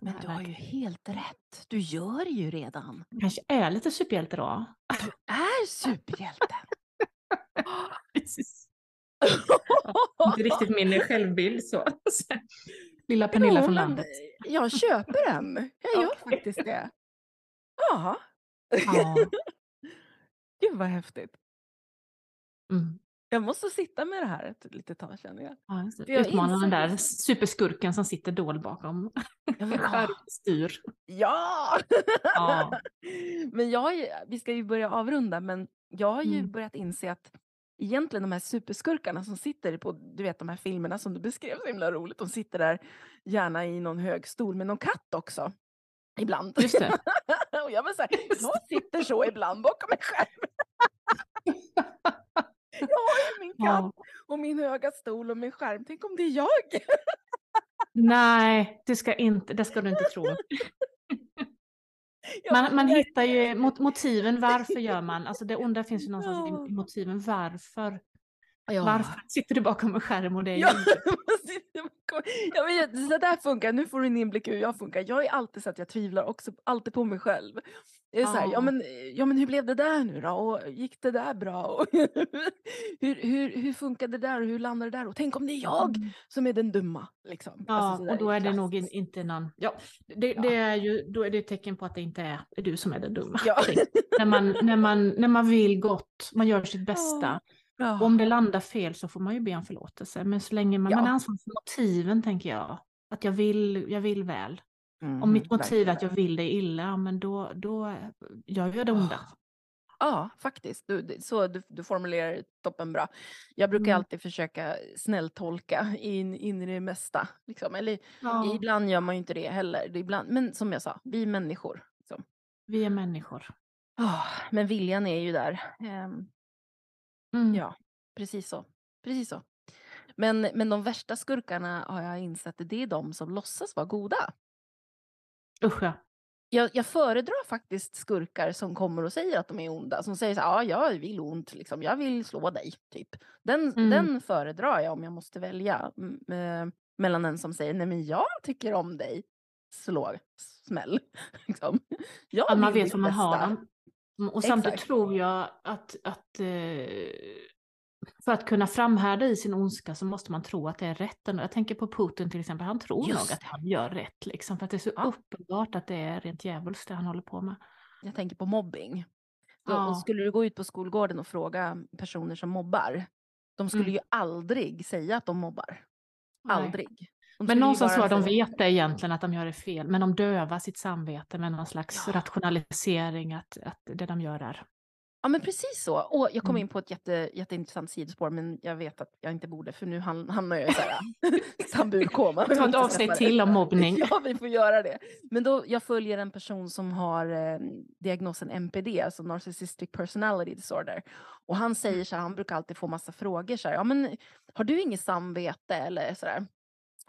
Men du har ju helt rätt, du gör ju redan. Kanske är lite superhjälte då. Du är superhjälten. [LAUGHS] Precis. [LAUGHS] inte riktigt min självbild så. Lilla Pernilla från landet. Jag köper den. Jag gör faktiskt det. [LAUGHS] Ja. Ja. [LAUGHS] Gud vad häftigt. Mm. Jag måste sitta med det här ett litet tag känner jag. Ja, jag Utmana den där superskurken som sitter dold bakom Ja, [LAUGHS] skärmstyr. ja! Ja. men jag, vi ska ju börja avrunda, men jag har ju Mm. börjat inse att egentligen de här superskurkarna som sitter på, du vet de här filmerna som du beskrev så himla roligt, de sitter där gärna i någon hög stol med någon katt också. Ibland. Just det. [LAUGHS] och jag var så här, jag sitter så ibland bakom en skärm. [LAUGHS] jag har ju min katt och min höga stol och min skärm. Tänk om det är jag? Nej, det ska, inte, det ska du inte tro. [LAUGHS] Man, man hittar ju mot, motiven, [LAUGHS] varför gör man? Alltså det onda finns ju någonstans Ja. i, motiven, varför? Ja. Varför sitter du bakom en skärm och det är Ja, [LAUGHS] jag vet, så där funkar, nu får du en inblick i hur jag funkar. Jag är alltid så att jag tvivlar också alltid på mig själv. Jag är så här, ja. Men, ja men hur blev det där nu då? Och gick det där bra? Och [LAUGHS] hur, hur, hur funkade det där och hur landade det där? Och tänk om det är jag Mm. som är den dumma. Liksom. Ja, Alltså, och då är det nog in, inte någon... Ja, det, Ja. det är ju, då är det ett tecken på att det inte är, är du som är den dumma. Ja. när, man, när, man, när man vill gott, man gör sitt bästa. Ja. Om det landar fel så får man ju be om förlåtelse. Men så länge man, man är ansvarig för motiven, tänker jag. Att jag vill, jag vill väl. Mm, Om mitt motiv verkligen. är att jag vill dig illa, men då, då gör jag det onda. Ja, faktiskt. Du, så du, du formulerar det toppen bra. Jag brukar Mm. alltid försöka snälltolka in, in i det mesta. Liksom. Eller Ja, ibland gör man ju inte det heller. Ibland, men som jag sa, vi är människor. Liksom. vi är människor. Ah, men viljan är ju där. Ehm, Mm. ja, precis så. Precis så. Men, men de värsta skurkarna har jag insett, det är de som låtsas vara goda. Usch ja. Jag, jag föredrar faktiskt skurkar som kommer och säger att de är onda. Som säger så här, ja, jag vill ont, liksom. jag vill slå dig. Typ. Den, Mm. den föredrar jag om jag måste välja. eh, mellan den som säger, nej men jag tycker om dig. Slå, smäll. [LAUGHS] liksom. Jag Att man vet vad man har bästa. dem. Mm, Och samtidigt Exakt. tror jag att, att eh, för att kunna framhärda i sin ondska så måste man tro att det är rätt. Jag tänker på Putin till exempel, han tror Just nog att han gör rätt. Liksom, för att det är så uppenbart att det är rent djävulskt det han håller på med. Jag tänker på mobbing. Ja. och skulle du gå ut på skolgården och fråga personer som mobbar, de skulle Mm. ju aldrig säga att de mobbar. Nej. Aldrig. De Men någonstans tror jag de vet det egentligen att de gör det fel, men de dövar sitt samvete med någon slags Ja. rationalisering att, att det de gör är. Ja men precis så. Och jag kom Mm. in på ett jätte, jätteintressant sidospår men jag vet att jag inte borde för nu ham- hamnar jag i så här [LAUGHS] [LAUGHS] samburkoma. Ta ett avsnitt till om [LAUGHS] mobbning. Ja vi får göra det. Men då, jag följer en person som har eh, diagnosen NPD, alltså Narcissistic Personality Disorder. Och han säger så här, han brukar alltid få massa frågor så här, ja men har du inget samvete eller sådär?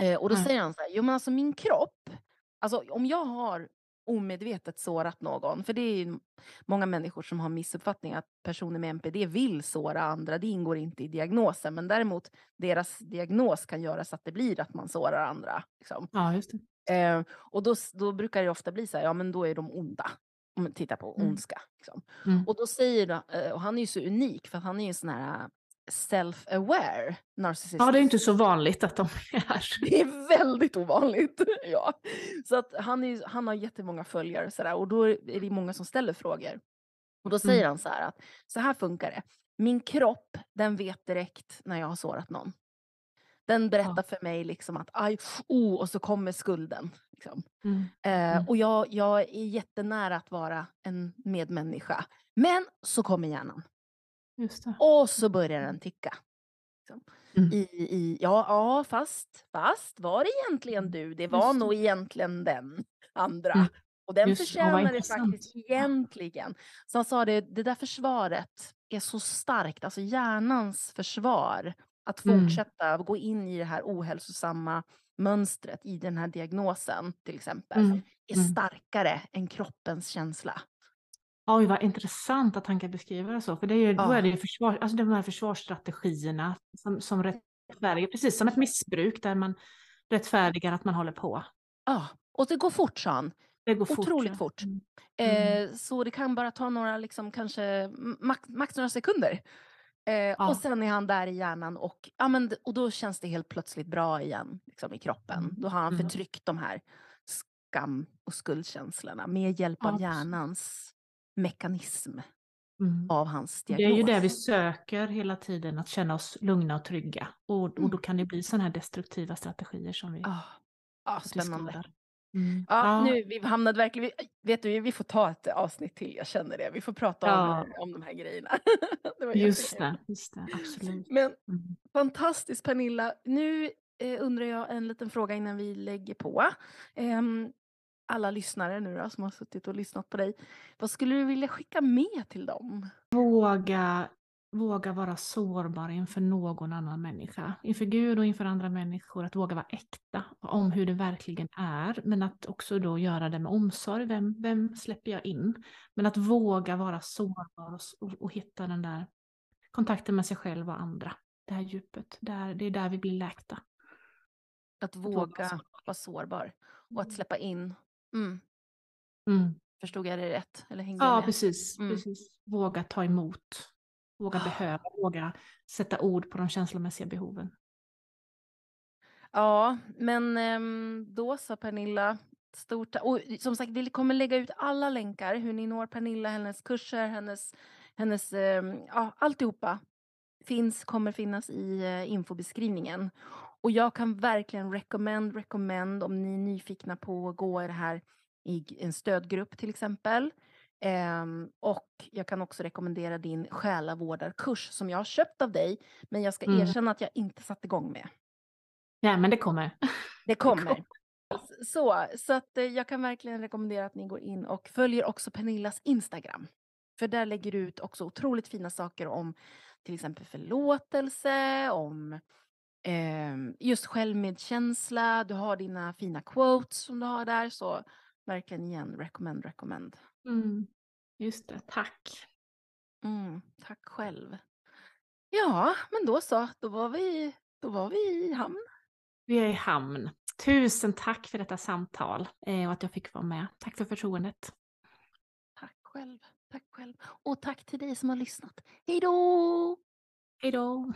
Eh, och då Nej. säger han så här, jo men alltså min kropp, alltså om jag har omedvetet sårat någon, för det är många människor som har missuppfattning att personer med NPD vill såra andra, det ingår inte i diagnosen, men däremot deras diagnos kan göra så att det blir att man sårar andra. Liksom. Ja, just. Eh, och då, då brukar det ofta bli så här, ja men då är de onda. Om man tittar på Mm. ondska. Liksom. Mm. Och då säger, eh, och han är ju så unik för han är ju en sån här self-aware narcissist. Ja, det är inte så vanligt att de är. [LAUGHS] Det är väldigt ovanligt. [LAUGHS] ja. Så att han, är, han har jättemånga följare så där, och då är det många som ställer frågor. Och då säger Mm. han så här att så här funkar det. Min kropp, den vet direkt när jag har sårat någon. Den berättar för mig liksom att aj, oh, och så kommer skulden. Liksom. Mm. Eh, Mm. Och jag, jag är jättenära att vara en medmänniska. Men så kommer hjärnan. Och så börjar den ticka. Liksom. Mm. I, i, ja, ja, fast, fast var det egentligen du? Det var Just nog egentligen den andra. Mm. Och den Just förtjänar det faktiskt egentligen. Så han sa det, det där försvaret är så starkt, alltså hjärnans försvar. Att Mm. fortsätta gå in i det här ohälsosamma mönstret i den här diagnosen till exempel. Mm. Är Mm. starkare än kroppens känsla. Oj, vad intressant att han kan beskriva det så. För det är ju, då Ja. är det ju försvar, alltså de här försvarsstrategierna som, som rättfärdigar, precis som ett missbruk där man rättfärdigar att man håller på. Ja, och det går fort sa han. Det går fort. Otroligt ja. fort. Mm. Mm. Eh, så det kan bara ta några, liksom, kanske max, max några sekunder. Eh, Ja. Och sen är han där i hjärnan och, ja, men, och då känns det helt plötsligt bra igen liksom, i kroppen. Mm. Då har han Mm. förtryckt de här skam och skuldkänslorna med hjälp Ja, av precis. hjärnans mekanism mm. av hans diagnos. Det är ju det vi söker hela tiden, att känna oss lugna och trygga. Och, och då mm. kan det bli sådana här destruktiva strategier som vi... Oh. Ja, spännande. Mm. Ja, ja, nu vi hamnade verkligen, vet du, vi får ta ett avsnitt till, jag känner det. Vi får prata ja. om, om de här grejerna. [LAUGHS] det just, det, just det, absolut. Men mm. fantastiskt Pernilla. Nu eh, undrar jag en liten fråga innan vi lägger på. Eh, alla lyssnare nu då, som har suttit och lyssnat på dig. Vad skulle du vilja skicka med till dem? Våga våga vara sårbar inför någon annan människa. Inför Gud och inför andra människor. Att våga vara äkta om hur det verkligen är. Men att också då göra det med omsorg. Vem, vem släpper jag in? Men att våga vara sårbar och, och, och hitta den där kontakten med sig själv och andra. Det här djupet. Där, det är där vi blir läkta. Att våga vara sårbar. Och att mm. släppa in. Mm. Mm. Förstod jag det rätt? Eller hängde ja, precis, mm. precis. Våga ta emot Våga behöva, våga sätta ord på de känslomässiga behoven. Ja, men ehm, då så Pernilla. Stort och som sagt, vi kommer lägga ut alla länkar, hur ni når Pernilla, hennes kurser, hennes, hennes ehm, ja, alltihopa finns, kommer finnas i eh, infobeskrivningen. Och jag kan verkligen recommend, recommend om ni är nyfikna på att gå i det här i en stödgrupp till exempel. Um, och jag kan också rekommendera din själavårdarkurs som jag har köpt av dig, men jag ska mm. erkänna att jag inte satt igång med. Nej, men det kommer. [LAUGHS] Det kommer. Så, så att eh, jag kan verkligen rekommendera att ni går in och följer också Pernillas Instagram. För där lägger du ut också otroligt fina saker om till exempel förlåtelse, om eh, just självmedkänsla. Du har dina fina quotes som du har där. Så verkligen igen, recommend, recommend. Mm. Just det, tack. Mm, tack själv. Ja, men då så, då var vi, då var vi i hamn. Vi är i hamn. Tusen tack för detta samtal eh, och att jag fick vara med. Tack för förtroendet. Tack själv. Tack själv. Och tack till dig som har lyssnat. Hej då! Hej då!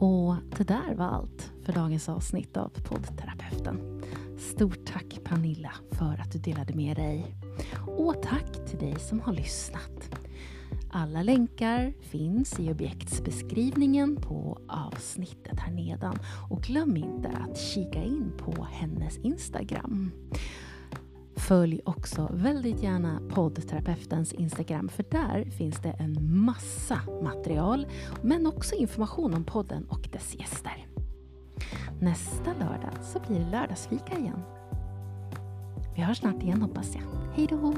Och det där var allt för dagens avsnitt av poddterapeuten. Stort tack Pernilla för att du delade med dig. Och tack till dig som har lyssnat. Alla länkar finns i objektsbeskrivningen på avsnittet här nedan. Och glöm inte att kika in på hennes Instagram. Följ också väldigt gärna poddterapeutens Instagram för där finns det en massa material men också information om podden och dess gäster. Nästa lördag så blir det lördagsfika igen. Vi hörs snart igen hoppas jag. Hej då!